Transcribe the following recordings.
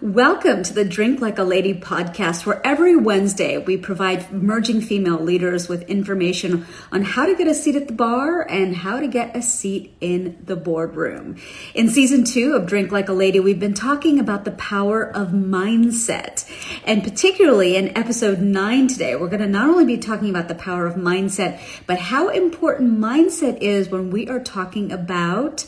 Welcome to the Drink Like a Lady podcast, where every Wednesday we provide emerging female leaders with information on how to get a seat at the bar and how to get a seat in the boardroom. In season two of Drink Like a Lady, we've been talking about the power of mindset. And particularly in episode nine today, we're going to not only be talking about the power of mindset, but how important mindset is when we are talking about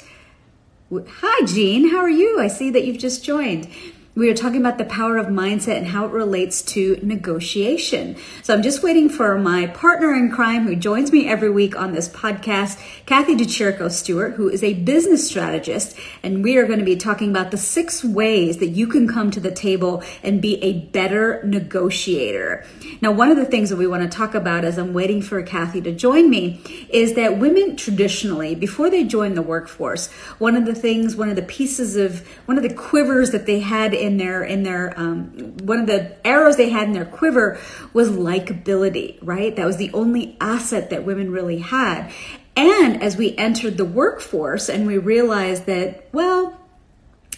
Hi, Jean. How are you? I see that you've just joined we are talking about the power of mindset and how it relates to negotiation. So I'm just waiting for my partner in crime who joins me every week on this podcast, Kathy DeChirico Stuart, who is a business strategist. And we are going to be talking about the six ways that you can come to the table and be a better negotiator. Now, one of the things that we want to talk about as I'm waiting for Kathy to join me is that women traditionally, before they join the workforce, one of the things, one of the pieces of, one of the quivers that they had in their in their um, one of the arrows they had in their quiver was likability right? That was the only asset that women really had. And as we entered the workforce and we realized that well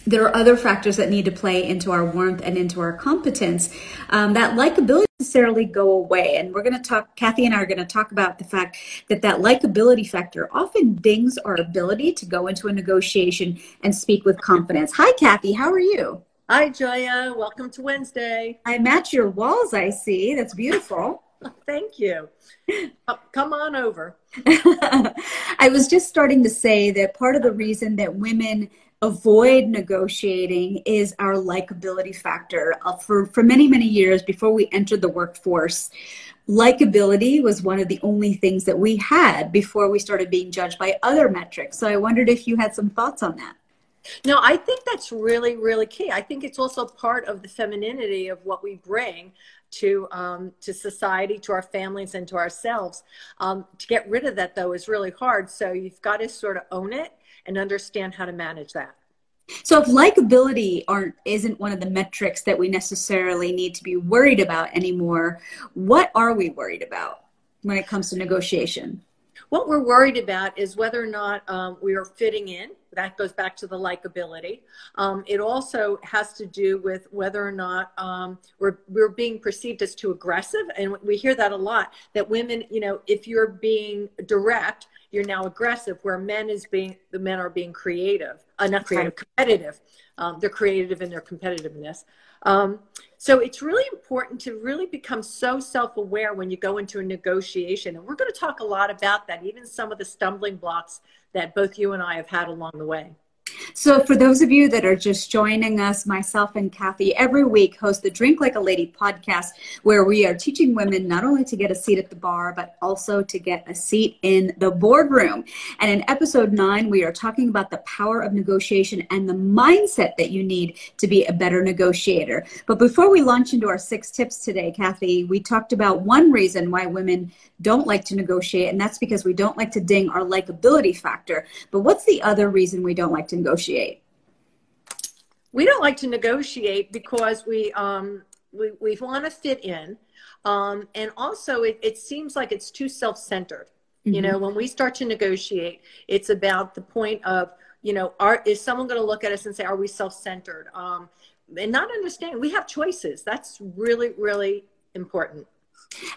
there are other factors that need to play into our warmth and into our competence um, that likability necessarily go away. And we're going to talk kathy and i are going to talk about the fact that that likability factor often dings our ability to go into a negotiation and speak with confidence. Hi kathy how are you Hi, Joya. Welcome to Wednesday. I match your walls, I see. That's beautiful. Thank you. Come on over. I was just starting to say that part of the reason that women avoid negotiating is our likability factor. Uh, for, for many, many years before we entered the workforce, likability was one of the only things that we had before we started being judged by other metrics. So I wondered if you had some thoughts on that. No, I think that's really, really key. I think it's also part of the femininity of what we bring to um, to society, to our families, and to ourselves. Um, to get rid of that, though, is really hard. So you've got to sort of own it and understand how to manage that. So if likability aren't isn't one of the metrics that we necessarily need to be worried about anymore, what are we worried about when it comes to negotiation? What we're worried about is whether or not um, we are fitting in. That goes back to the likability. Um, it also has to do with whether or not um, we're, we're being perceived as too aggressive. And we hear that a lot that women, you know, if you're being direct, you're now aggressive, where men is being, the men are being creative, uh, not creative, competitive. Um, they're creative in their competitiveness. Um, so it's really important to really become so self-aware when you go into a negotiation. And we're going to talk a lot about that, even some of the stumbling blocks that both you and I have had along the way. So, for those of you that are just joining us, myself and Kathy every week host the Drink Like a Lady podcast, where we are teaching women not only to get a seat at the bar, but also to get a seat in the boardroom. And in episode nine, we are talking about the power of negotiation and the mindset that you need to be a better negotiator. But before we launch into our six tips today, Kathy, we talked about one reason why women don't like to negotiate, and that's because we don't like to ding our likability factor. But what's the other reason we don't like to negotiate? We don't like to negotiate because we um, we, we want to fit in, um, and also it, it seems like it's too self-centered. Mm-hmm. You know, when we start to negotiate, it's about the point of you know, are is someone going to look at us and say, "Are we self-centered?" Um, and not understand we have choices. That's really really important.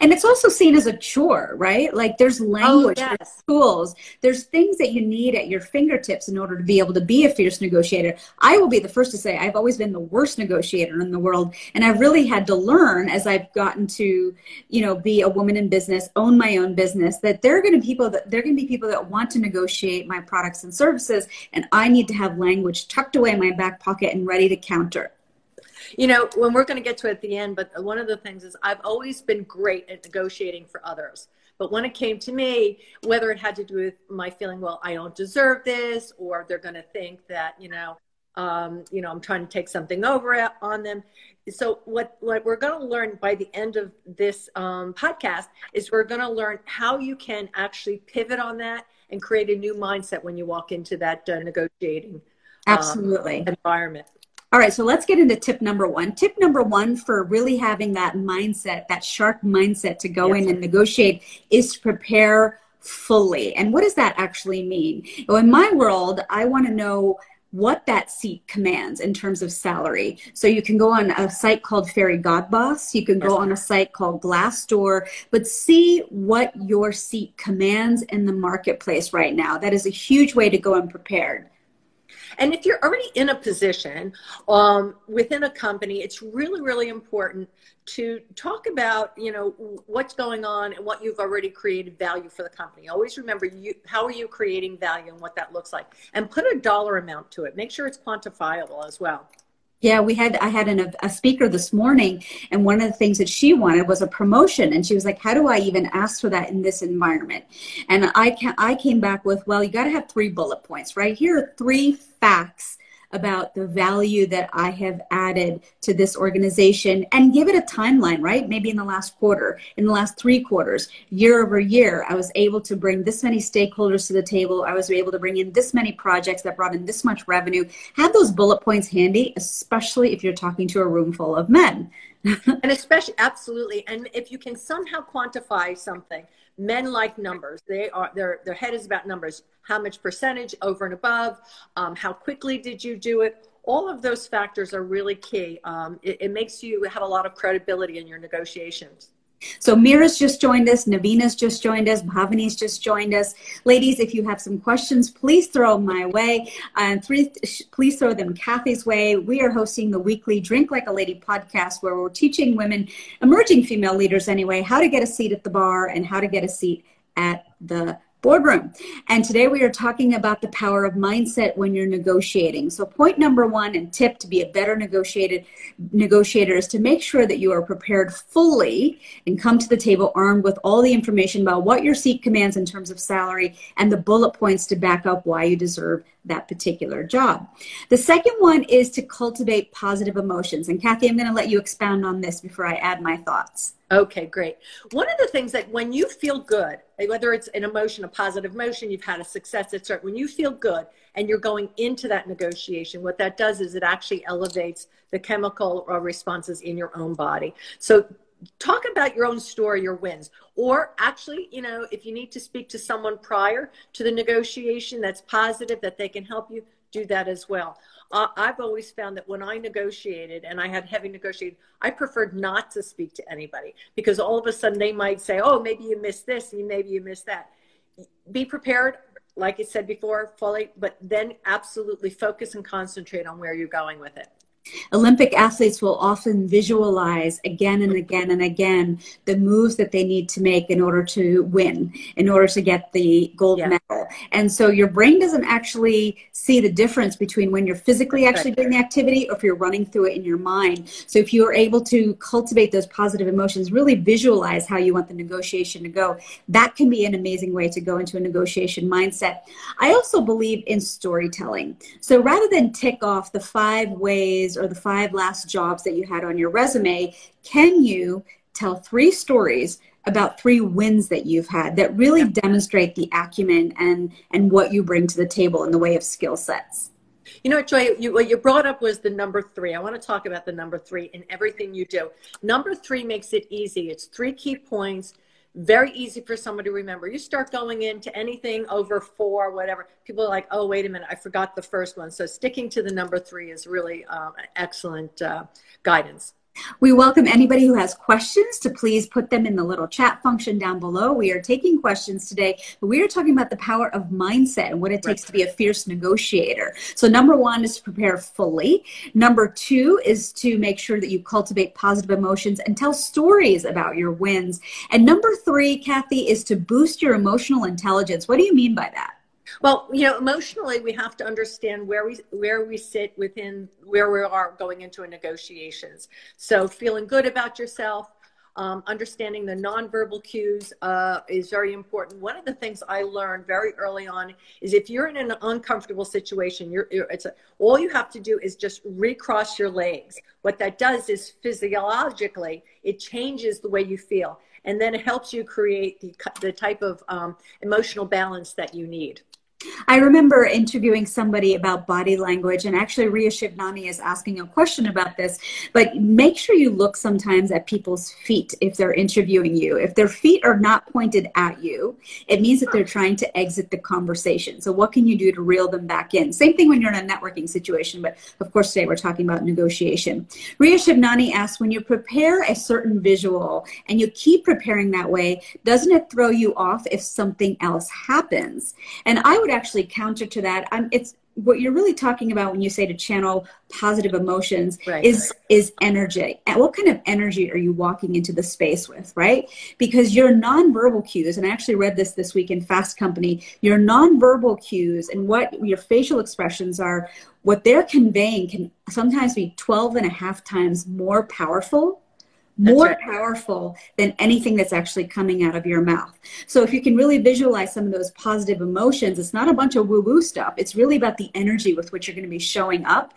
And it's also seen as a chore, right? Like there's oh, language, oh, yes. there's tools, there's things that you need at your fingertips in order to be able to be a fierce negotiator. I will be the first to say I've always been the worst negotiator in the world. And I've really had to learn as I've gotten to, you know, be a woman in business, own my own business, that there are going to be people that there are going to be people that want to negotiate my products and services. And I need to have language tucked away in my back pocket and ready to counter you know, when we're going to get to it at the end, but one of the things is I've always been great at negotiating for others. But when it came to me, whether it had to do with my feeling, well, I don't deserve this, or they're going to think that, you know, um, you know, I'm trying to take something over on them. So what, what we're going to learn by the end of this um, podcast is we're going to learn how you can actually pivot on that and create a new mindset when you walk into that uh, negotiating um, absolutely um, environment. All right, so let's get into tip number one. Tip number one for really having that mindset, that shark mindset to go yes. in and negotiate is to prepare fully. And what does that actually mean? Well, in my world, I want to know what that seat commands in terms of salary. So you can go on a site called Fairygodboss, you can go on a site called Glassdoor, but see what your seat commands in the marketplace right now. That is a huge way to go unprepared. And if you're already in a position um, within a company, it's really, really important to talk about, you know, what's going on and what you've already created value for the company. Always remember you, how are you creating value and what that looks like, and put a dollar amount to it. Make sure it's quantifiable as well. Yeah, we had I had an, a speaker this morning, and one of the things that she wanted was a promotion, and she was like, "How do I even ask for that in this environment?" And I can, I came back with, "Well, you got to have three bullet points, right? Here are three facts about the value that I have added to this organization and give it a timeline, right? Maybe in the last quarter, in the last three quarters, year over year, I was able to bring this many stakeholders to the table. I was able to bring in this many projects that brought in this much revenue. Have those bullet points handy, especially if you're talking to a room full of men. and especially, absolutely. And if you can somehow quantify something, men like numbers. They are their their head is about numbers. How much percentage over and above? Um, how quickly did you do it? All of those factors are really key. Um, it, it makes you have a lot of credibility in your negotiations. So Mira's just joined us, Navina's just joined us, Bhavani's just joined us. Ladies, if you have some questions, please throw them my way. And three, please throw them Kathy's way. We are hosting the weekly Drink Like a Lady podcast where we're teaching women, emerging female leaders anyway, how to get a seat at the bar and how to get a seat at the boardroom. And today we are talking about the power of mindset when you're negotiating. So point number one and tip to be a better negotiated negotiator is to make sure that you are prepared fully and come to the table armed with all the information about what your seat commands in terms of salary and the bullet points to back up why you deserve that particular job. The second one is to cultivate positive emotions. And Kathy, I'm going to let you expound on this before I add my thoughts. Okay, great. One of the things that when you feel good, whether it's an emotion, a positive emotion, you've had a success, etc. When you feel good and you're going into that negotiation, what that does is it actually elevates the chemical responses in your own body. So talk about your own story, your wins. Or actually, you know, if you need to speak to someone prior to the negotiation that's positive, that they can help you, do that as well. Uh, I've always found that when I negotiated and I had heavy negotiated, I preferred not to speak to anybody because all of a sudden they might say, oh, maybe you missed this and maybe you missed that. Be prepared, like I said before, fully, but then absolutely focus and concentrate on where you're going with it. Olympic athletes will often visualize again and again and again the moves that they need to make in order to win, in order to get the gold yeah. medal. And so your brain doesn't actually see the difference between when you're physically actually doing the activity or if you're running through it in your mind. So if you are able to cultivate those positive emotions, really visualize how you want the negotiation to go, that can be an amazing way to go into a negotiation mindset. I also believe in storytelling. So rather than tick off the five ways or the five last jobs that you had on your resume, can you tell three stories about three wins that you've had that really demonstrate the acumen and and what you bring to the table in the way of skill sets? You know, Joy, you, what you brought up was the number three. I want to talk about the number three in everything you do. Number three makes it easy. It's three key points very easy for someone to remember. You start going into anything over four, whatever, people are like, oh, wait a minute, I forgot the first one. So sticking to the number three is really um, excellent uh, guidance. We welcome anybody who has questions to please put them in the little chat function down below. We are taking questions today, but we are talking about the power of mindset and what it takes to be a fierce negotiator. So, number one is to prepare fully. Number two is to make sure that you cultivate positive emotions and tell stories about your wins. And number three, Kathy, is to boost your emotional intelligence. What do you mean by that? Well, you know, emotionally, we have to understand where we where we sit within where we are going into a negotiations. So, feeling good about yourself, um, understanding the nonverbal cues uh, is very important. One of the things I learned very early on is if you're in an uncomfortable situation, you're, you're it's a, all you have to do is just recross your legs. What that does is physiologically, it changes the way you feel, and then it helps you create the the type of um, emotional balance that you need. I remember interviewing somebody about body language, and actually, Ria Shivnani is asking a question about this. But make sure you look sometimes at people's feet if they're interviewing you. If their feet are not pointed at you, it means that they're trying to exit the conversation. So, what can you do to reel them back in? Same thing when you're in a networking situation, but of course, today we're talking about negotiation. Ria Shivnani asks When you prepare a certain visual and you keep preparing that way, doesn't it throw you off if something else happens? And I would actually counter to that. I'm, it's what you're really talking about when you say to channel positive emotions right, is right. is energy and what kind of energy are you walking into the space with right because your nonverbal cues and i actually read this this week in fast company your nonverbal cues and what your facial expressions are what they're conveying can sometimes be 12 and a half times more powerful more right. powerful than anything that's actually coming out of your mouth. So if you can really visualize some of those positive emotions, it's not a bunch of woo-woo stuff. It's really about the energy with which you're going to be showing up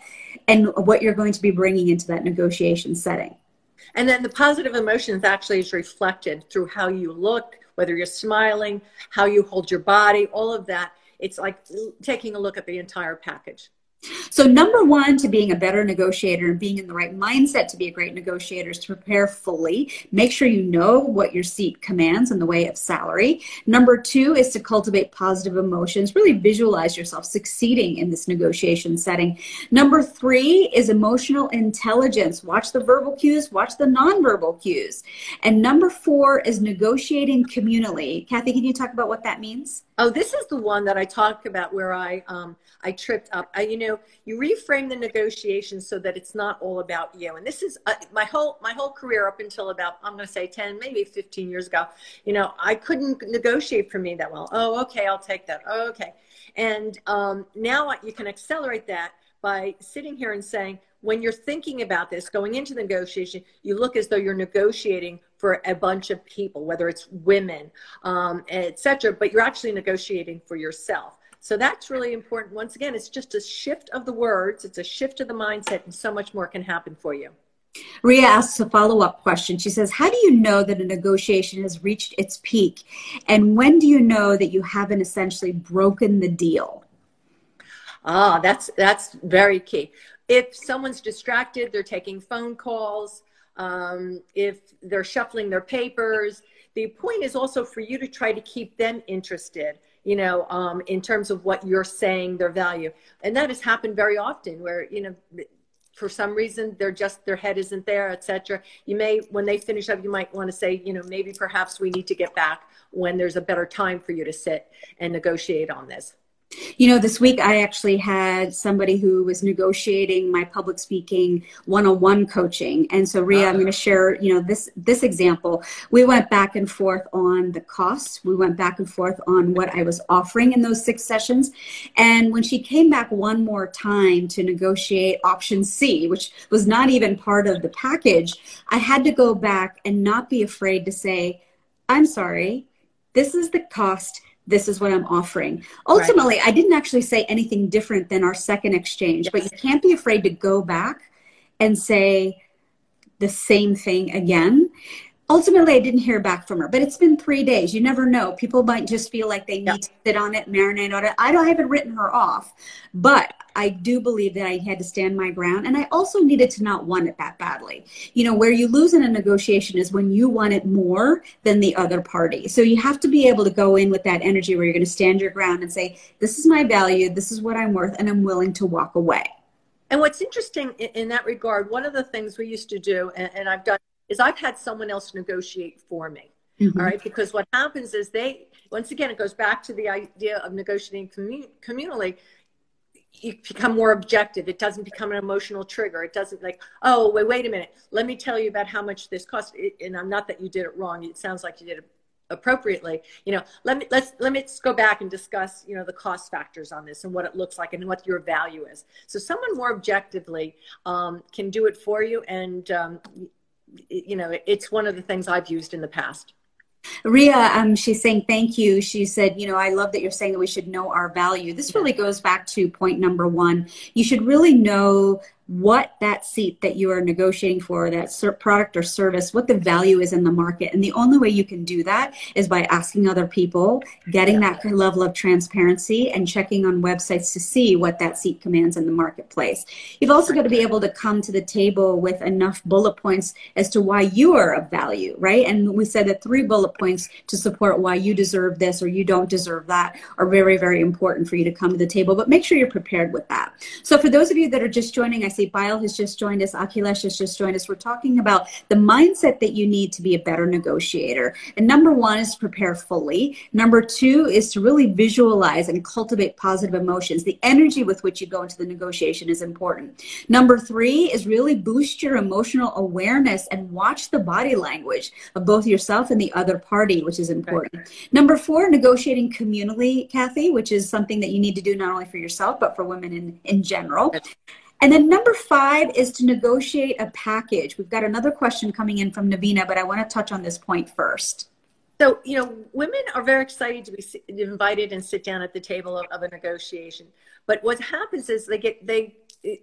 and what you're going to be bringing into that negotiation setting. And then the positive emotions actually is reflected through how you look, whether you're smiling, how you hold your body, all of that. It's like taking a look at the entire package. So, number one to being a better negotiator and being in the right mindset to be a great negotiator is to prepare fully. Make sure you know what your seat commands in the way of salary. Number two is to cultivate positive emotions. Really visualize yourself succeeding in this negotiation setting. Number three is emotional intelligence. Watch the verbal cues, watch the nonverbal cues. And number four is negotiating communally. Kathy, can you talk about what that means? Oh, this is the one that I talk about where I um, I tripped up. I, you know, you reframe the negotiation so that it's not all about you. And this is uh, my whole my whole career up until about I'm going to say 10, maybe 15 years ago. You know, I couldn't negotiate for me that well. Oh, okay, I'll take that. Oh, okay, and um, now you can accelerate that by sitting here and saying, when you're thinking about this going into the negotiation, you look as though you're negotiating for a bunch of people, whether it's women, um, etc. But you're actually negotiating for yourself. So that's really important. Once again, it's just a shift of the words, it's a shift of the mindset, and so much more can happen for you. Ria asks a follow up question. She says, How do you know that a negotiation has reached its peak? And when do you know that you haven't essentially broken the deal? Ah, that's that's very key. If someone's distracted, they're taking phone calls, um, if they're shuffling their papers. The point is also for you to try to keep them interested, you know, um, in terms of what you're saying, their value. And that has happened very often where, you know, for some reason they're just their head isn't there etc you may when they finish up you might want to say you know maybe perhaps we need to get back when there's a better time for you to sit and negotiate on this you know, this week I actually had somebody who was negotiating my public speaking one-on-one coaching. And so Ria, I'm ah. going to share, you know, this this example. We went back and forth on the costs. We went back and forth on what I was offering in those six sessions. And when she came back one more time to negotiate option C, which was not even part of the package, I had to go back and not be afraid to say, "I'm sorry. This is the cost this is what I'm offering. Ultimately, right. I didn't actually say anything different than our second exchange, yes. but you can't be afraid to go back and say the same thing again. Ultimately, I didn't hear back from her, but it's been three days. You never know. People might just feel like they need yep. to sit on it, marinate on it. I don't I haven't written her off, but I do believe that I had to stand my ground. And I also needed to not want it that badly. You know, where you lose in a negotiation is when you want it more than the other party. So you have to be able to go in with that energy where you're going to stand your ground and say, this is my value, this is what I'm worth, and I'm willing to walk away. And what's interesting in, that regard, one of the things we used to do, and, and I've done, is I've had someone else negotiate for me. Mm-hmm. All right. Because what happens is they, once again, it goes back to the idea of negotiating commun- communally you become more objective. It doesn't become an emotional trigger. It doesn't like, oh, wait, wait a minute. Let me tell you about how much this costs. And I'm not that you did it wrong. It sounds like you did it appropriately. You know, let me let's let me go back and discuss, you know, the cost factors on this and what it looks like and what your value is. So someone more objectively um, can do it for you. And um, you know, it's one of the things I've used in the past. Ria, um, she's saying thank you. She said, you know, I love that you're saying that we should know our value. This really goes back to point number one. You should really know what that seat that you are negotiating for, that product or service, what the value is in the market. And the only way you can do that is by asking other people, getting yeah. that level of transparency, and checking on websites to see what that seat commands in the marketplace. You've also got to be able to come to the table with enough bullet points as to why you are of value, right? And we said that three bullet points to support why you deserve this or you don't deserve that are very, very important for you to come to the table. But make sure you're prepared with that. So for those of you that are just joining, I see Payal has just joined us, Akhilesh has just joined us. We're talking about the mindset that you need to be a better negotiator. And number one is to prepare fully. Number two is to really visualize and cultivate positive emotions. The energy with which you go into the negotiation is important. Number three is really boost your emotional awareness and watch the body language of both yourself and the other party, which is important. Right. Number four, negotiating communally, Kathy, which is something that you need to do not only for yourself, but for women in, in general. And then number five is to negotiate a package. We've got another question coming in from Navina, but I want to touch on this point first. So, you know, women are very excited to be invited and sit down at the table of, of a negotiation. But what happens is they get they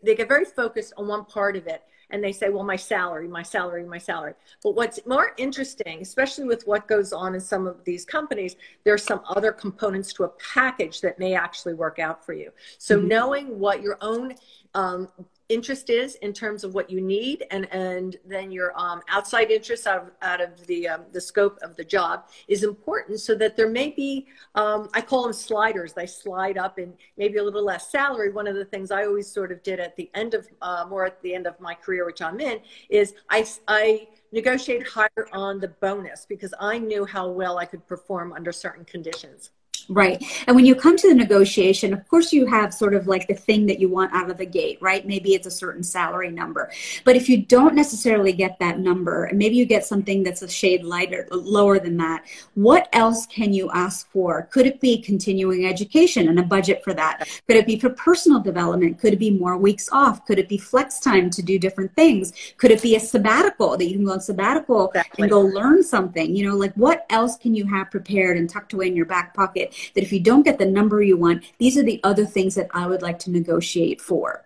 they get very focused on one part of it and they say, well, my salary, my salary, my salary. But what's more interesting, especially with what goes on in some of these companies, there are some other components to a package that may actually work out for you. So mm-hmm. knowing what your own um, interest is in terms of what you need and and then your um, outside interest out of, out of the um, the scope of the job is important so that there may be um, i call them sliders. They slide up and maybe a little less salary. One of the things i always sort of did at the end of uh, more at the end of my career which i'm in is i i negotiate higher on the bonus because i knew how well i could perform under certain conditions Right. And when you come to the negotiation, of course, you have sort of like the thing that you want out of the gate, right? Maybe it's a certain salary number. But if you don't necessarily get that number, and maybe you get something that's a shade lighter, lower than that, what else can you ask for? Could it be continuing education and a budget for that? Could it be for personal development? Could it be more weeks off? Could it be flex time to do different things? Could it be a sabbatical that you can go on sabbatical exactly. and go learn something? You know, like what else can you have prepared and tucked away in your back pocket that if you don't get the number you want, these are the other things that I would like to negotiate for.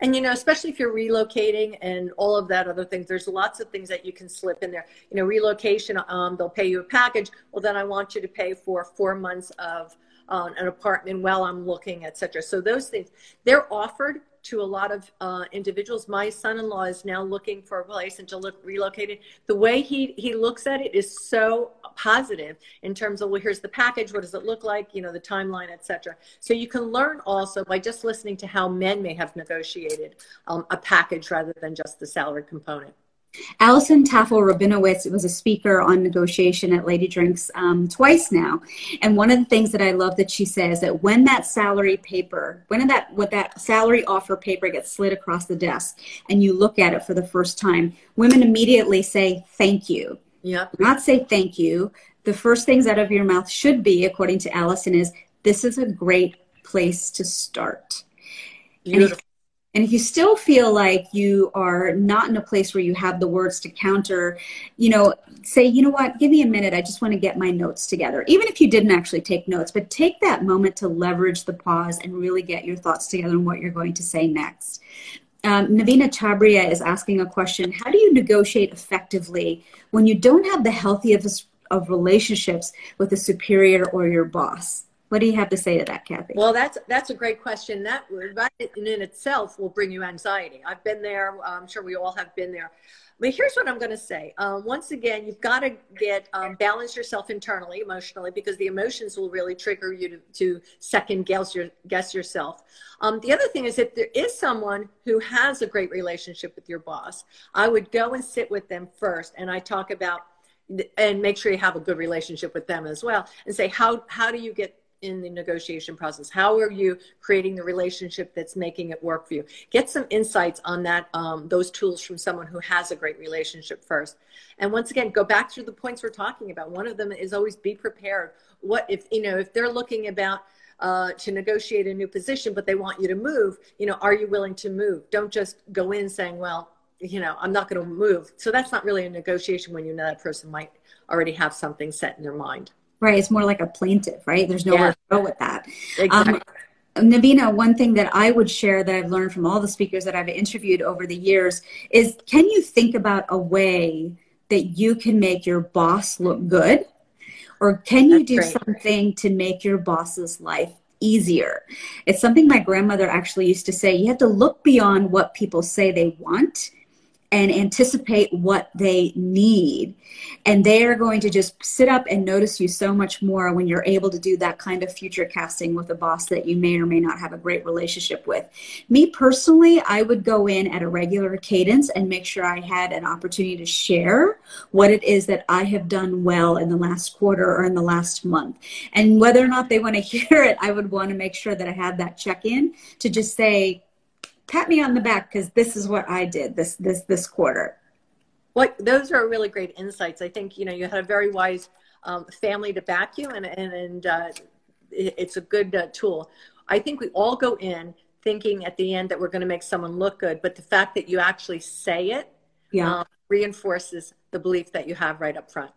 And you know, especially if you're relocating and all of that other things, there's lots of things that you can slip in there. You know, relocation, um, they'll pay you a package. Well, then I want you to pay for four months of uh, an apartment while I'm looking, etc. So those things they're offered to a lot of uh, individuals. My son-in-law is now looking for a place and to look relocated. The way he he looks at it is so positive in terms of well, here's the package. What does it look like? You know, the timeline, etc. So you can learn also by just listening to how men may have negotiated um, a package rather than just the salary component. Allison Taffel Rabinowitz was a speaker on negotiation at Lady Drinks um, twice now, and one of the things that I love that she says that when that salary paper, when that what that salary offer paper gets slid across the desk, and you look at it for the first time, women immediately say thank you. Yeah. Not say thank you. The first things out of your mouth should be, according to Allison, is this is a great place to start. Beautiful. And if you still feel like you are not in a place where you have the words to counter, you know, say, you know what, give me a minute. I just want to get my notes together. Even if you didn't actually take notes, but take that moment to leverage the pause and really get your thoughts together on what you're going to say next. Um, Navina Chabria is asking a question How do you negotiate effectively when you don't have the healthiest of relationships with a superior or your boss? What do you have to say to that, Kathy? Well, that's that's a great question. That right in itself will bring you anxiety. I've been there. I'm sure we all have been there. But here's what I'm going to say. Um, once again, you've got to get um, balance yourself internally, emotionally, because the emotions will really trigger you to, to second guess, your, guess yourself. Um, the other thing is if there is someone who has a great relationship with your boss, I would go and sit with them first, and I talk about and make sure you have a good relationship with them as well, and say how how do you get in the negotiation process? How are you creating the relationship that's making it work for you? Get some insights on that, um, those tools from someone who has a great relationship first. And once again, go back through the points we're talking about. One of them is always be prepared. What if, you know, if they're looking about, uh, to negotiate a new position, but they want you to move, you know, are you willing to move? Don't just go in saying, well, you know, I'm not going to move. So that's not really a negotiation when you know that person might already have something set in their mind right? It's more like a plaintiff, right? There's nowhere yeah. to go with that. Exactly. Um, Navina, one thing that I would share that I've learned from all the speakers that I've interviewed over the years is can you think about a way that you can make your boss look good? Or can you do something to make your boss's life easier? It's something my grandmother actually used to say. You have to look beyond what people say they want and anticipate what they need. And they are going to just sit up and notice you so much more when you're able to do that kind of future casting with a boss that you may or may not have a great relationship with. Me personally, I would go in at a regular cadence and make sure I had an opportunity to share what it is that I have done well in the last quarter or in the last month. And whether or not they want to hear it, I would want to make sure that I had that check in to just say, pat me on the back because this is what I did this this this quarter. Well, those are really great insights. I think you know you had a very wise um, family to back you, and and, and uh, it's a good uh, tool. I think we all go in thinking at the end that we're going to make someone look good, but the fact that you actually say it yeah. um, reinforces the belief that you have right up front.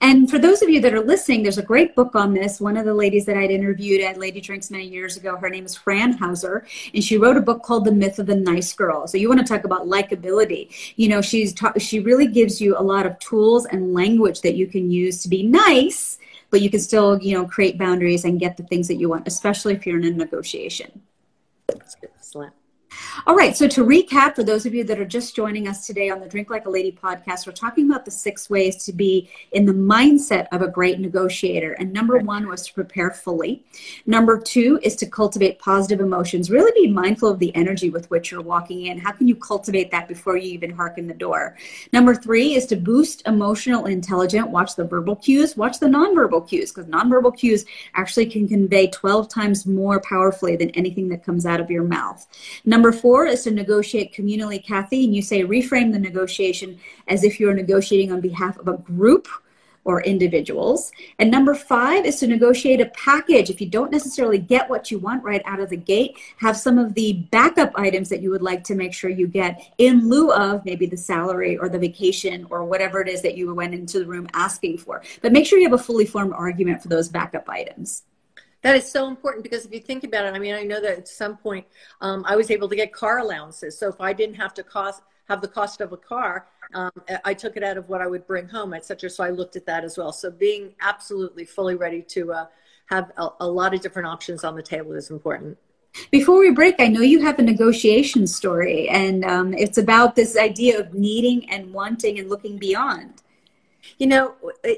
And for those of you that are listening, there's a great book on this. One of the ladies that I'd interviewed at Lady Drinks many years ago, her name is Fran Hauser, and she wrote a book called The Myth of the Nice Girl. So you want to talk about likability. You know, she's ta- she really gives you a lot of tools and language that you can use to be nice, but you can still, you know, create boundaries and get the things that you want, especially if you're in a negotiation. Excellent. All right, so to recap, for those of you that are just joining us today on the Drink Like a Lady podcast, we're talking about the six ways to be in the mindset of a great negotiator. And number one was to prepare fully. Number two is to cultivate positive emotions. Really be mindful of the energy with which you're walking in. How can you cultivate that before you even harken the door? Number three is to boost emotional intelligence. Watch the verbal cues, watch the nonverbal cues, because nonverbal cues actually can convey 12 times more powerfully than anything that comes out of your mouth. Number four is to negotiate communally, Kathy, and you say reframe the negotiation as if you're negotiating on behalf of a group or individuals. And number five is to negotiate a package. If you don't necessarily get what you want right out of the gate, have some of the backup items that you would like to make sure you get in lieu of maybe the salary or the vacation or whatever it is that you went into the room asking for. But make sure you have a fully formed argument for those backup items. That is so important because if you think about it, I mean, I know that at some point um, I was able to get car allowances. So if I didn't have to cost have the cost of a car, um, I took it out of what I would bring home, etc. So I looked at that as well. So being absolutely fully ready to uh, have a, a lot of different options on the table is important. Before we break, I know you have a negotiation story, and um, it's about this idea of needing and wanting and looking beyond you know,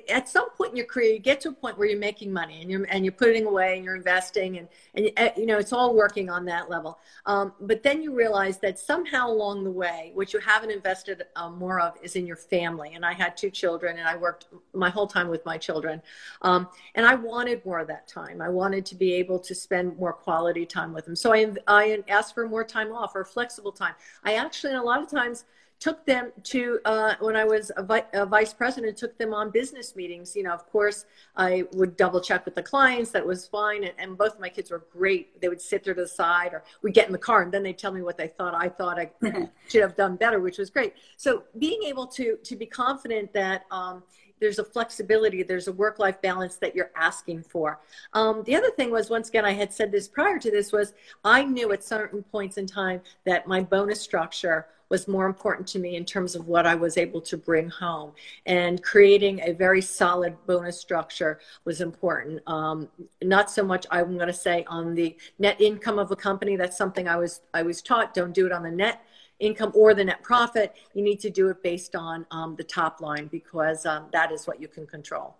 at some point in your career, you get to a point where you're making money and you're and you're putting away and you're investing and and uh, you know it's all working on that level. Um, but then you realize that somehow along the way, what you haven't invested um, more of is in your family. And I had two children, and I worked my whole time with my children, um, and I wanted more of that time. I wanted to be able to spend more quality time with them. So I I asked for more time off or flexible time. I actually, a lot of times took them to uh, when I was a, vi- a, vice president, took them on business meetings. You know, of course, I would double check with the clients that was fine, and, and both my kids were great. They would sit there to the side, or we'd get in the car, and then they'd tell me what they thought I thought I should have done better, which was great. So being able to to be confident that. Um, there's a flexibility, there's a work life balance that you're asking for. Um, the other thing was, once again, I had said this prior to this, was I knew at certain points in time that my bonus structure was more important to me in terms of what I was able to bring home. And creating a very solid bonus structure was important. Um, not so much, I'm going to say, on the net income of a company. That's something I was I was taught. Don't do it on the net income or the net profit. You need to do it based on um, the top line because um, that is what you can control.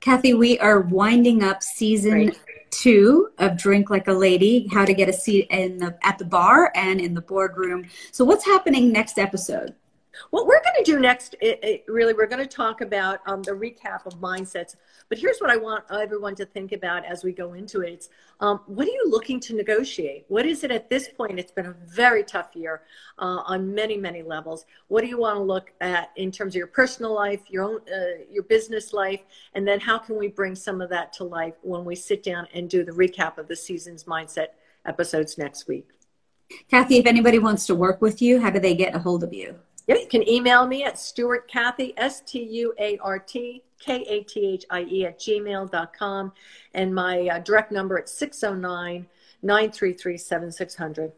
Kathy, we are winding up season Great. two of Drink Like a Lady, how to get a seat in the at the bar and in the boardroom. So what's happening next episode? What we're going to do next, it, it, really, we're going to talk about um, the recap of mindsets. But here's what I want everyone to think about as we go into it. It's um, what are you looking to negotiate? What is it at this point? It's been a very tough year uh, on many, many levels. What do you want to look at in terms of your personal life, your own, uh, your business life, and then how can we bring some of that to life when we sit down and do the recap of the season's mindset episodes next week? Kathy, if anybody wants to work with you, how do they get a hold of you? Yeah, you can email me at Stuart Kathy, S T U A R T K A T H I E at gmail.com. And my uh, direct number at 609 933 7600.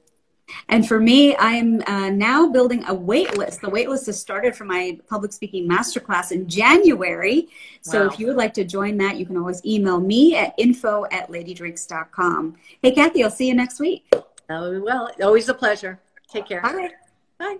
And for me, I'm uh, now building a wait list. The wait list has started for my public speaking masterclass in January. So wow. if you would like to join that, you can always email me at info at ladydrinks.com. Hey, Kathy, I'll see you next week. Oh, well, always a pleasure. Take care. Bye. Bye.